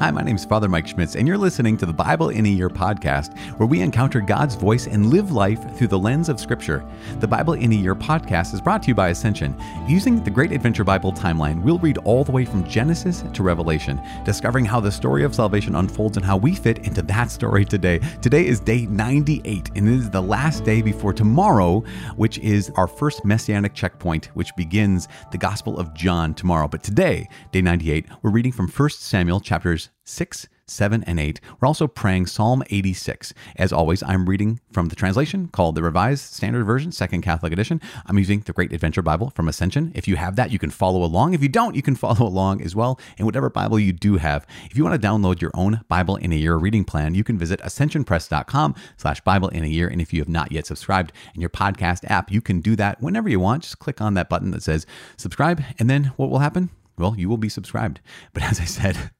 Hi, my name is Father Mike Schmitz, and you're listening to the Bible in a Year podcast, where we encounter God's voice and live life through the lens of Scripture. The Bible in a Year podcast is brought to you by Ascension. Using the Great Adventure Bible timeline, we'll read all the way from Genesis to Revelation, discovering how the story of salvation unfolds and how we fit into that story today. Today is day 98, and it is the last day before tomorrow, which is our first messianic checkpoint, which begins the Gospel of John tomorrow. But today, day 98, we're reading from 1 Samuel chapters 6, 7, and 8. We're also praying Psalm 86. As always, I'm reading from the translation called the Revised Standard Version, Second Catholic Edition. I'm using the Great Adventure Bible from Ascension. If you have that, you can follow along. If you don't, you can follow along as well in whatever Bible you do have. If you want to download your own Bible in a Year reading plan, you can visit ascensionpress.com slash Bible in a Year. And if you have not yet subscribed in your podcast app, you can do that whenever you want. Just click on that button that says subscribe, and then what will happen? Well, you will be subscribed. But as I said,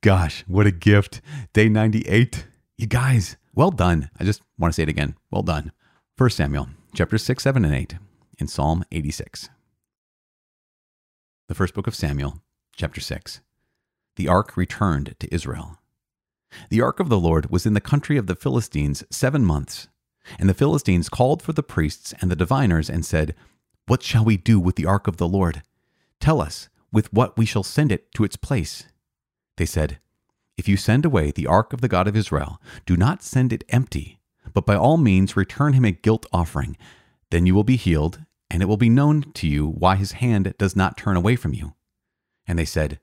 Gosh, what a gift. Day 98. You guys, well done. I just want to say it again. Well done. 1 Samuel, chapter 6, 7, and 8, in Psalm 86. The first book of Samuel, chapter 6. The ark returned to Israel. The ark of the Lord was in the country of the Philistines seven months. And the Philistines called for the priests and the diviners and said, What shall we do with the ark of the Lord? Tell us with what we shall send it to its place. They said, If you send away the ark of the God of Israel, do not send it empty, but by all means return him a guilt offering. Then you will be healed, and it will be known to you why his hand does not turn away from you. And they said,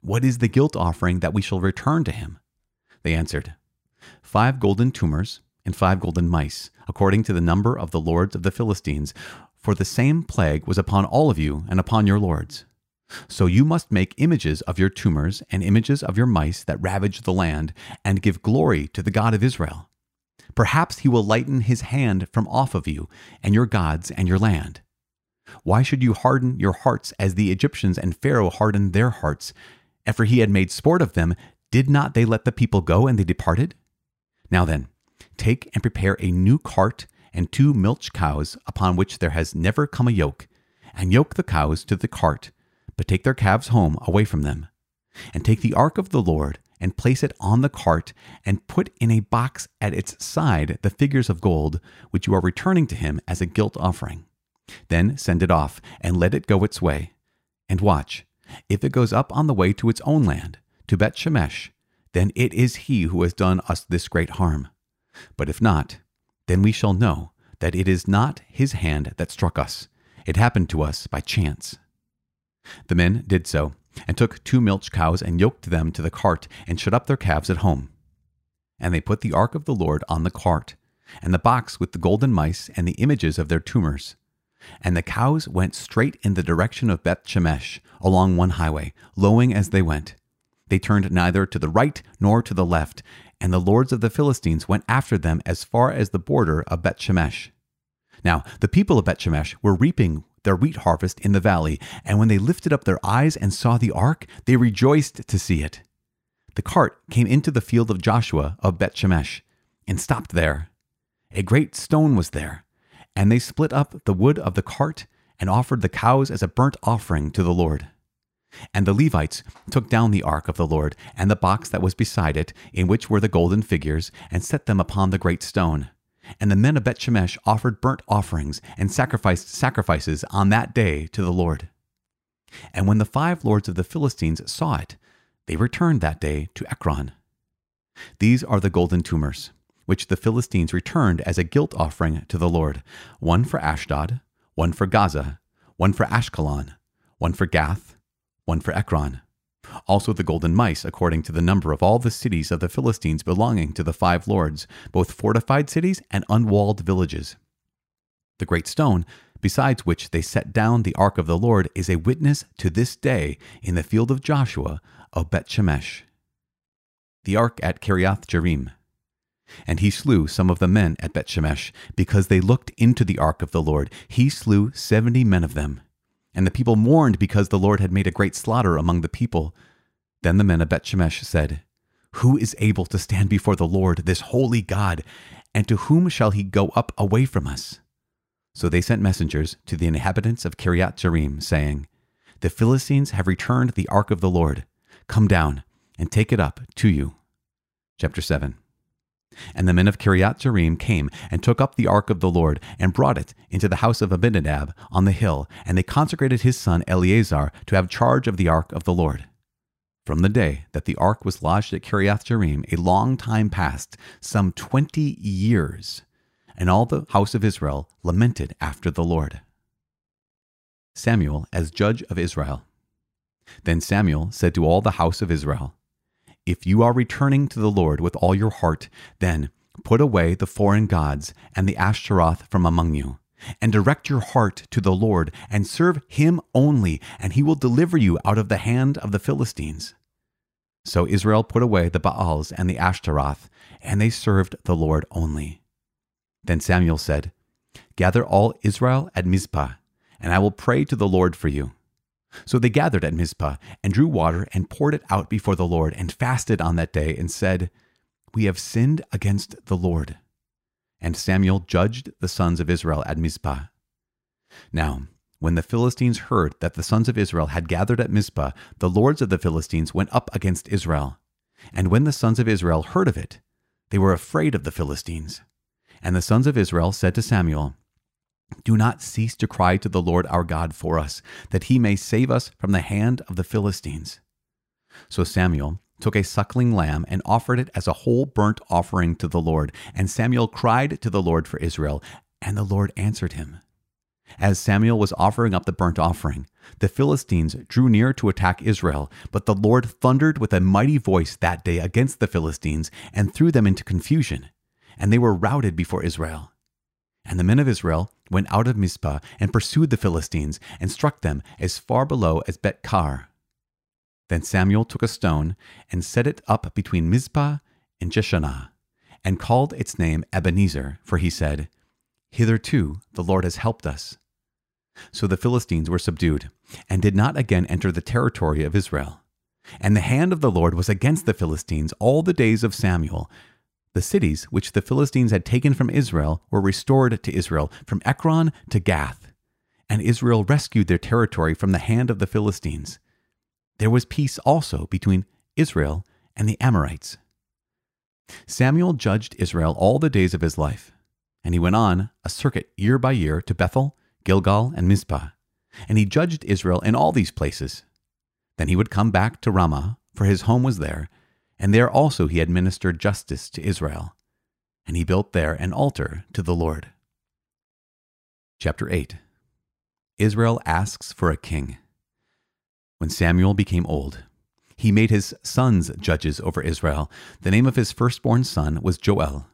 What is the guilt offering that we shall return to him? They answered, Five golden tumors and five golden mice, according to the number of the lords of the Philistines, for the same plague was upon all of you and upon your lords. So you must make images of your tumors and images of your mice that ravage the land, and give glory to the God of Israel. Perhaps he will lighten his hand from off of you, and your gods, and your land. Why should you harden your hearts as the Egyptians and Pharaoh hardened their hearts? After he had made sport of them, did not they let the people go, and they departed? Now then, take and prepare a new cart and two milch cows upon which there has never come a yoke, and yoke the cows to the cart but take their calves home away from them. And take the ark of the Lord, and place it on the cart, and put in a box at its side the figures of gold, which you are returning to him as a guilt offering. Then send it off, and let it go its way. And watch, if it goes up on the way to its own land, to Beth Shemesh, then it is he who has done us this great harm. But if not, then we shall know that it is not his hand that struck us. It happened to us by chance. The men did so, and took two milch cows and yoked them to the cart and shut up their calves at home. And they put the ark of the Lord on the cart, and the box with the golden mice and the images of their tumors. And the cows went straight in the direction of Beth Shemesh along one highway, lowing as they went. They turned neither to the right nor to the left, and the lords of the Philistines went after them as far as the border of Beth Shemesh. Now the people of Beth Shemesh were reaping their wheat harvest in the valley, and when they lifted up their eyes and saw the ark, they rejoiced to see it. The cart came into the field of Joshua of Beth Shemesh and stopped there. A great stone was there, and they split up the wood of the cart and offered the cows as a burnt offering to the Lord. And the Levites took down the ark of the Lord and the box that was beside it, in which were the golden figures, and set them upon the great stone. And the men of Beth Shemesh offered burnt offerings and sacrificed sacrifices on that day to the Lord. And when the five lords of the Philistines saw it, they returned that day to Ekron. These are the golden tumors, which the Philistines returned as a guilt offering to the Lord one for Ashdod, one for Gaza, one for Ashkelon, one for Gath, one for Ekron also the golden mice, according to the number of all the cities of the Philistines belonging to the five lords, both fortified cities and unwalled villages. The great stone, besides which they set down the ark of the Lord, is a witness to this day in the field of Joshua of Beth Shemesh. The ark at Kiriath Jearim. And he slew some of the men at Beth Shemesh, because they looked into the ark of the Lord. He slew seventy men of them. And the people mourned because the Lord had made a great slaughter among the people. Then the men of Bethshemesh said, Who is able to stand before the Lord, this holy God, and to whom shall he go up away from us? So they sent messengers to the inhabitants of Kiriath Jearim, saying, The Philistines have returned the ark of the Lord. Come down, and take it up to you. Chapter 7. And the men of Kiriath came and took up the ark of the Lord and brought it into the house of Abinadab on the hill, and they consecrated his son Eleazar to have charge of the ark of the Lord. From the day that the ark was lodged at Kiriath Jearim, a long time passed, some twenty years, and all the house of Israel lamented after the Lord. Samuel as judge of Israel. Then Samuel said to all the house of Israel, if you are returning to the Lord with all your heart, then put away the foreign gods and the Ashtaroth from among you, and direct your heart to the Lord, and serve him only, and he will deliver you out of the hand of the Philistines. So Israel put away the Baals and the Ashtaroth, and they served the Lord only. Then Samuel said, Gather all Israel at Mizpah, and I will pray to the Lord for you. So they gathered at Mizpah and drew water and poured it out before the Lord and fasted on that day and said, We have sinned against the Lord. And Samuel judged the sons of Israel at Mizpah. Now, when the Philistines heard that the sons of Israel had gathered at Mizpah, the lords of the Philistines went up against Israel. And when the sons of Israel heard of it, they were afraid of the Philistines. And the sons of Israel said to Samuel, do not cease to cry to the Lord our God for us, that he may save us from the hand of the Philistines. So Samuel took a suckling lamb and offered it as a whole burnt offering to the Lord. And Samuel cried to the Lord for Israel, and the Lord answered him. As Samuel was offering up the burnt offering, the Philistines drew near to attack Israel, but the Lord thundered with a mighty voice that day against the Philistines and threw them into confusion, and they were routed before Israel. And the men of Israel went out of Mizpah and pursued the Philistines and struck them as far below as Beth Car. Then Samuel took a stone and set it up between Mizpah and Jeshanah, and called its name Ebenezer, for he said, Hitherto the Lord has helped us. So the Philistines were subdued, and did not again enter the territory of Israel. And the hand of the Lord was against the Philistines all the days of Samuel, the cities which the Philistines had taken from Israel were restored to Israel, from Ekron to Gath. And Israel rescued their territory from the hand of the Philistines. There was peace also between Israel and the Amorites. Samuel judged Israel all the days of his life, and he went on a circuit year by year to Bethel, Gilgal, and Mizpah, and he judged Israel in all these places. Then he would come back to Ramah, for his home was there, and there also he administered justice to Israel. And he built there an altar to the Lord. Chapter 8 Israel asks for a king. When Samuel became old, he made his sons judges over Israel. The name of his firstborn son was Joel,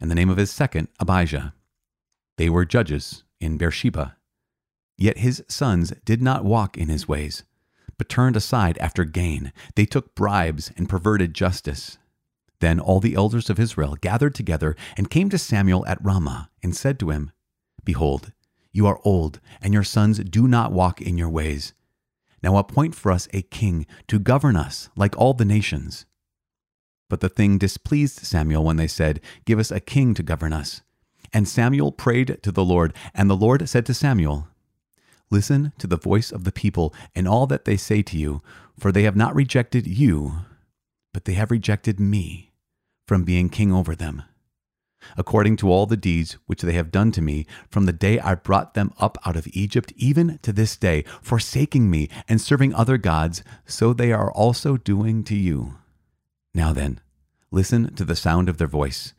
and the name of his second, Abijah. They were judges in Beersheba. Yet his sons did not walk in his ways but turned aside after gain. They took bribes and perverted justice. Then all the elders of Israel gathered together and came to Samuel at Ramah and said to him, Behold, you are old, and your sons do not walk in your ways. Now appoint for us a king to govern us like all the nations. But the thing displeased Samuel when they said, Give us a king to govern us. And Samuel prayed to the Lord, and the Lord said to Samuel, Listen to the voice of the people and all that they say to you, for they have not rejected you, but they have rejected me from being king over them. According to all the deeds which they have done to me from the day I brought them up out of Egypt, even to this day, forsaking me and serving other gods, so they are also doing to you. Now then, listen to the sound of their voice.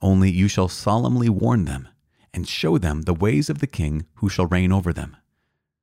Only you shall solemnly warn them, and show them the ways of the king who shall reign over them.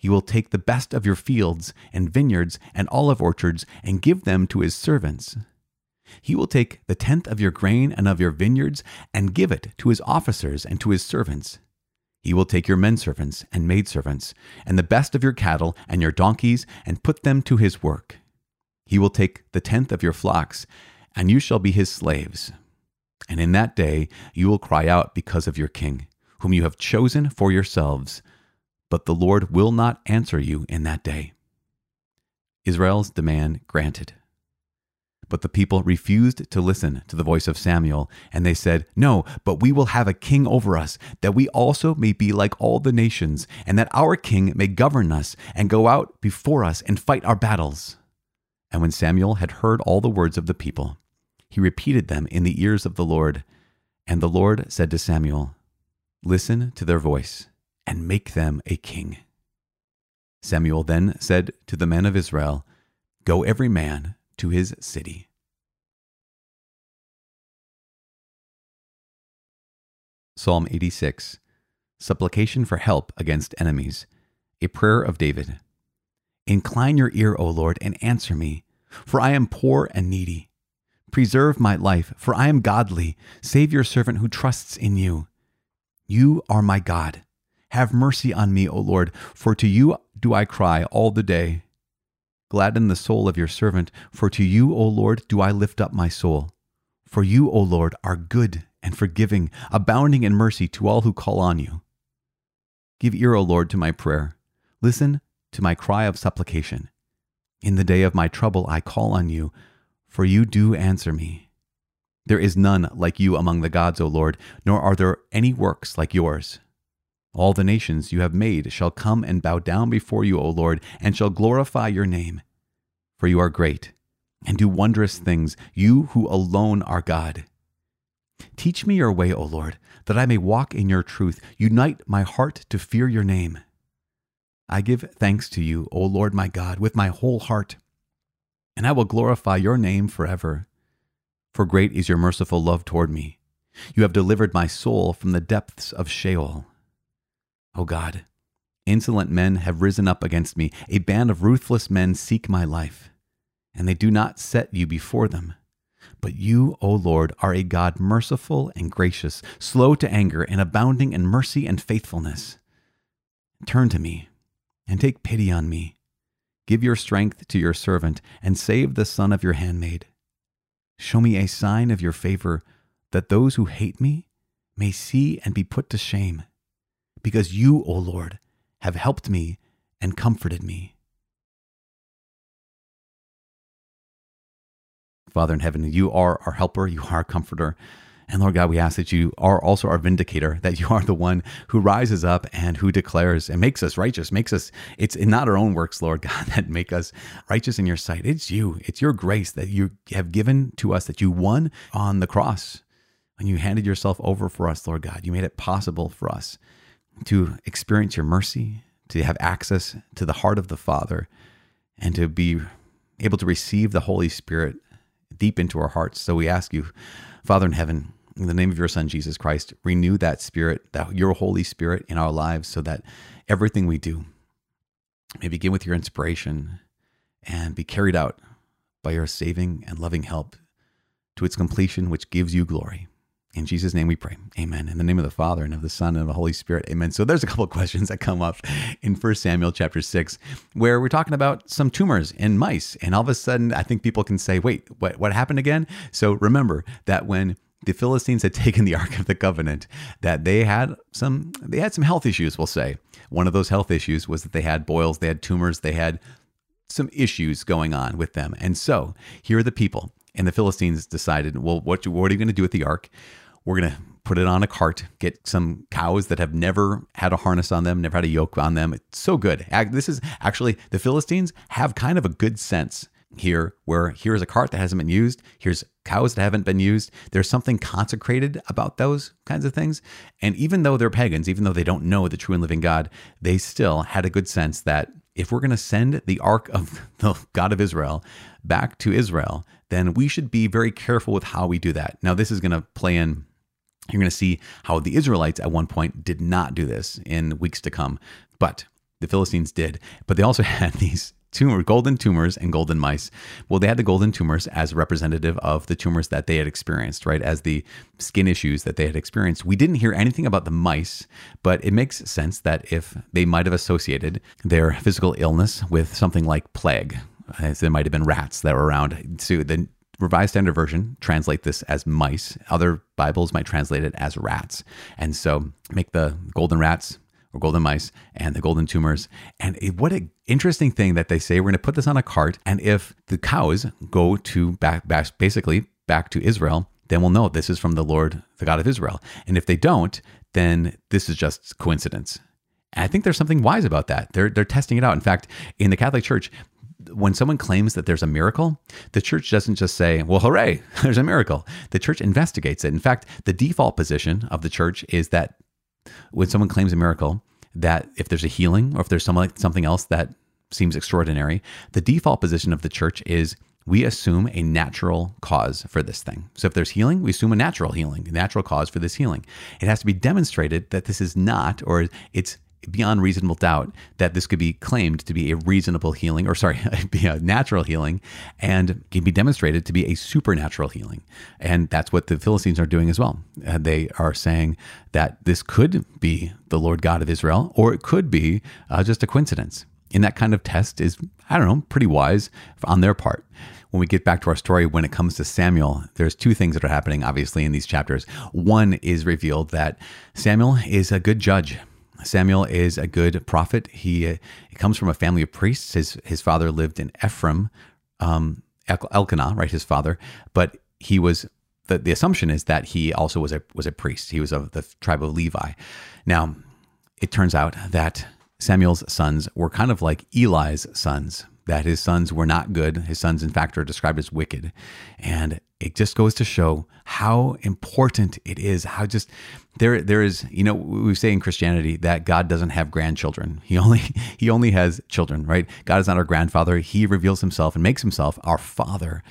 He will take the best of your fields and vineyards and olive orchards and give them to his servants. He will take the tenth of your grain and of your vineyards and give it to his officers and to his servants. He will take your men servants and maid servants and the best of your cattle and your donkeys and put them to his work. He will take the tenth of your flocks, and you shall be his slaves. And in that day you will cry out because of your king, whom you have chosen for yourselves. But the Lord will not answer you in that day. Israel's demand granted. But the people refused to listen to the voice of Samuel, and they said, No, but we will have a king over us, that we also may be like all the nations, and that our king may govern us and go out before us and fight our battles. And when Samuel had heard all the words of the people, he repeated them in the ears of the Lord. And the Lord said to Samuel, Listen to their voice, and make them a king. Samuel then said to the men of Israel, Go every man to his city. Psalm 86 Supplication for help against enemies, a prayer of David. Incline your ear, O Lord, and answer me, for I am poor and needy. Preserve my life, for I am godly. Save your servant who trusts in you. You are my God. Have mercy on me, O Lord, for to you do I cry all the day. Gladden the soul of your servant, for to you, O Lord, do I lift up my soul. For you, O Lord, are good and forgiving, abounding in mercy to all who call on you. Give ear, O Lord, to my prayer. Listen to my cry of supplication. In the day of my trouble, I call on you, for you do answer me. There is none like you among the gods, O Lord, nor are there any works like yours. All the nations you have made shall come and bow down before you, O Lord, and shall glorify your name. For you are great, and do wondrous things, you who alone are God. Teach me your way, O Lord, that I may walk in your truth. Unite my heart to fear your name. I give thanks to you, O Lord my God, with my whole heart, and I will glorify your name forever. For great is your merciful love toward me. You have delivered my soul from the depths of Sheol. O God, insolent men have risen up against me. A band of ruthless men seek my life, and they do not set you before them. But you, O Lord, are a God merciful and gracious, slow to anger, and abounding in mercy and faithfulness. Turn to me and take pity on me. Give your strength to your servant, and save the son of your handmaid. Show me a sign of your favor, that those who hate me may see and be put to shame because you, O Lord, have helped me and comforted me. Father in heaven, you are our helper, you are our comforter. And Lord God, we ask that you are also our vindicator, that you are the one who rises up and who declares and makes us righteous, makes us, it's not our own works, Lord God, that make us righteous in your sight. It's you, it's your grace that you have given to us, that you won on the cross. When you handed yourself over for us, Lord God, you made it possible for us to experience your mercy, to have access to the heart of the Father, and to be able to receive the Holy Spirit deep into our hearts. So we ask you, Father in heaven, in the name of your Son, Jesus Christ, renew that Spirit, that your Holy Spirit in our lives so that everything we do may begin with your inspiration and be carried out by your saving and loving help to its completion, which gives you glory. In Jesus' name we pray. Amen. In the name of the Father and of the Son and of the Holy Spirit. Amen. So there's a couple questions that come up in 1 Samuel chapter 6 where we're talking about some tumors in mice. And all of a sudden, I think people can say, wait, what, what happened again? So remember that when the Philistines had taken the Ark of the Covenant, that they had some they had some health issues, we'll say. One of those health issues was that they had boils, they had tumors, they had some issues going on with them. And so here are the people. And the Philistines decided, well, what, what are you going to do with the ark? We're going to put it on a cart, get some cows that have never had a harness on them, never had a yoke on them. It's so good. This is actually, the Philistines have kind of a good sense here where here's a cart that hasn't been used, here's cows that haven't been used. There's something consecrated about those kinds of things. And even though they're pagans, even though they don't know the true and living God, they still had a good sense that if we're going to send the ark of the God of Israel back to Israel, then we should be very careful with how we do that. Now, this is going to play in you're going to see how the Israelites at one point did not do this in weeks to come, but the Philistines did. But they also had these tumor, golden tumors and golden mice. Well, they had the golden tumors as representative of the tumors that they had experienced, right? As the skin issues that they had experienced. We didn't hear anything about the mice, but it makes sense that if they might have associated their physical illness with something like plague, as there might have been rats that were around. So the Revised Standard Version translate this as mice. Other Bibles might translate it as rats. And so make the golden rats or golden mice and the golden tumors. And what an interesting thing that they say we're going to put this on a cart. And if the cows go to back, back basically back to Israel, then we'll know this is from the Lord, the God of Israel. And if they don't, then this is just coincidence. And I think there's something wise about that. They're they're testing it out. In fact, in the Catholic Church, when someone claims that there's a miracle, the church doesn't just say, well, hooray, there's a miracle. The church investigates it. In fact, the default position of the church is that when someone claims a miracle, that if there's a healing or if there's some, something else that seems extraordinary, the default position of the church is we assume a natural cause for this thing. So if there's healing, we assume a natural healing, a natural cause for this healing. It has to be demonstrated that this is not, or it's beyond reasonable doubt that this could be claimed to be a reasonable healing, or sorry, be a natural healing, and can be demonstrated to be a supernatural healing. And that's what the Philistines are doing as well. Uh, they are saying that this could be the Lord God of Israel, or it could be uh, just a coincidence. And that kind of test is, I don't know, pretty wise on their part when we get back to our story, when it comes to Samuel, there's two things that are happening, obviously, in these chapters. One is revealed that Samuel is a good judge. Samuel is a good prophet. He, uh, he comes from a family of priests. His his father lived in Ephraim, um, Elkanah, right, his father, but he was the, the assumption is that he also was a was a priest. He was of the tribe of Levi. Now, it turns out that Samuel's sons were kind of like Eli's sons that his sons were not good. His sons, in fact, are described as wicked. And it just goes to show how important it is. How just there, there is, you know, we say in Christianity that God doesn't have grandchildren. He only, he only has children, right? God is not our grandfather. He reveals himself and makes himself our father.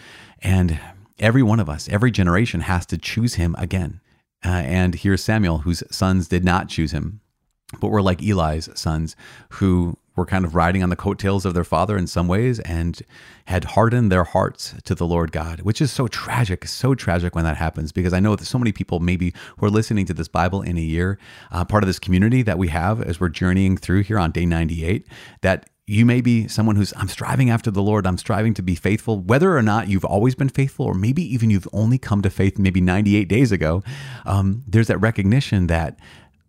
And every one of us, every generation has to choose him again. Uh, and here's Samuel, whose sons did not choose him, but were like Eli's sons, who were kind of riding on the coattails of their father in some ways and had hardened their hearts to the Lord God, which is so tragic, so tragic when that happens. Because I know that so many people, maybe who are listening to this Bible in a year, uh, part of this community that we have as we're journeying through here on day 98, that you may be someone who's, I'm striving after the Lord, I'm striving to be faithful, whether or not you've always been faithful, or maybe even you've only come to faith maybe 98 days ago. Um, there's that recognition that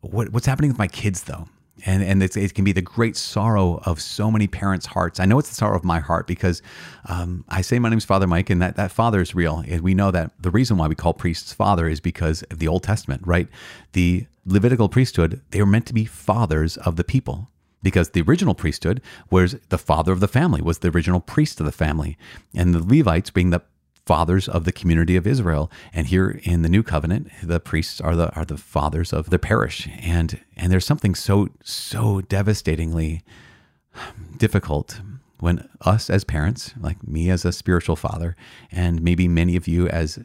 what, what's happening with my kids, though? And and it can be the great sorrow of so many parents' hearts. I know it's the sorrow of my heart because um, I say my name is Father Mike, and that that father is real. And we know that the reason why we call priests father is because of the Old Testament, right? The Levitical priesthood they were meant to be fathers of the people because the original priesthood was the father of the family was the original priest of the family and the levites being the fathers of the community of Israel. And here in the new covenant, the priests are the are the fathers of the parish. And and there's something so so devastatingly difficult when us as parents, like me as a spiritual father, and maybe many of you as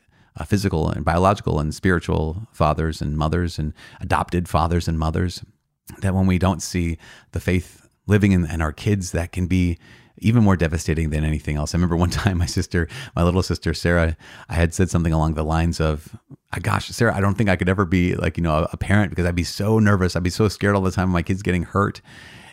physical and biological and spiritual fathers and mothers and adopted fathers and mothers, that when we don't see the faith living in, in our kids, that can be even more devastating than anything else. I remember one time my sister, my little sister Sarah, I had said something along the lines of, ah, "Gosh, Sarah, I don't think I could ever be like you know a parent because I'd be so nervous. I'd be so scared all the time of my kids getting hurt."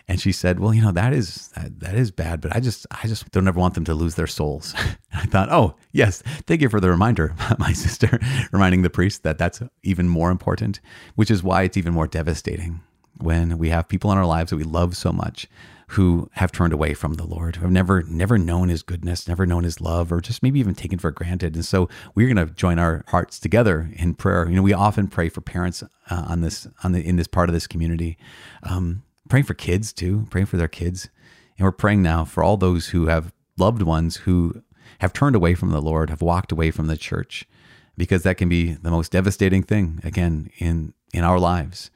And she said, "Well, you know that is that, that is bad, but I just I just don't ever want them to lose their souls." I thought, "Oh yes, thank you for the reminder, my sister, reminding the priest that that's even more important, which is why it's even more devastating." When we have people in our lives that we love so much who have turned away from the Lord, who have never never known his goodness, never known his love, or just maybe even taken for granted. And so we're going to join our hearts together in prayer. You know, we often pray for parents uh, on this on the in this part of this community, um, praying for kids too, praying for their kids, and we're praying now for all those who have loved ones who have turned away from the Lord, have walked away from the church, because that can be the most devastating thing again in in our lives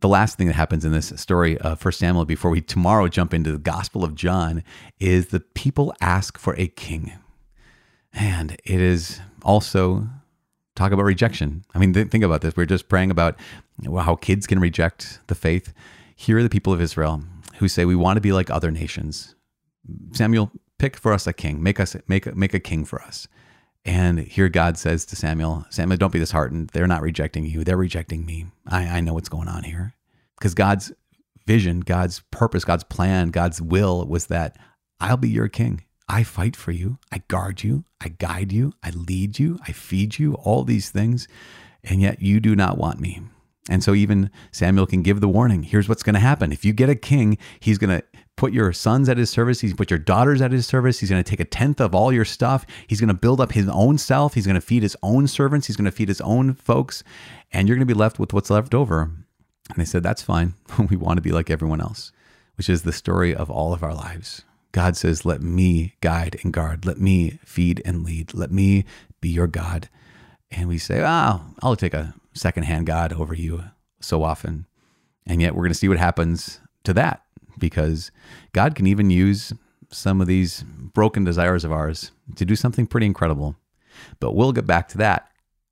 the last thing that happens in this story of First Samuel before we tomorrow jump into the Gospel of John is the people ask for a king. And it is also talk about rejection. I mean, think about this. We're just praying about how kids can reject the faith. Here are the people of Israel who say, We want to be like other nations. Samuel, pick for us a king. Make us make, make a king for us. And here God says to Samuel, Samuel, don't be disheartened. They're not rejecting you, they're rejecting me. I, I know what's going on here. Because God's vision, God's purpose, God's plan, God's will was that I'll be your king. I fight for you. I guard you. I guide you. I lead you. I feed you, all these things. And yet you do not want me. And so even Samuel can give the warning here's what's going to happen. If you get a king, he's going to put your sons at his service. He's put your daughters at his service. He's going to take a tenth of all your stuff. He's going to build up his own self. He's going to feed his own servants. He's going to feed his own folks. And you're going to be left with what's left over. And they said, That's fine. we want to be like everyone else, which is the story of all of our lives. God says, Let me guide and guard. Let me feed and lead. Let me be your God. And we say, Oh, I'll take a secondhand God over you so often. And yet we're going to see what happens to that because God can even use some of these broken desires of ours to do something pretty incredible. But we'll get back to that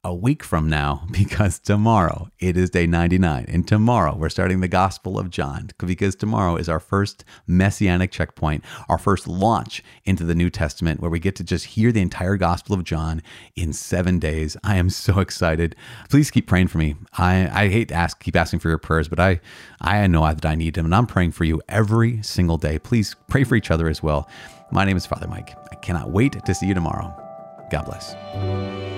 a week from now because tomorrow it is day 99. And tomorrow we're starting the Gospel of John because tomorrow is our first messianic checkpoint, our first launch into the New Testament where we get to just hear the entire Gospel of John in seven days. I am so excited. Please keep praying for me. I, I hate to ask, keep asking for your prayers, but I, I know that I need them and I'm praying for you every single day. Please pray for each other as well. My name is Father Mike. I cannot wait to see you tomorrow. God bless.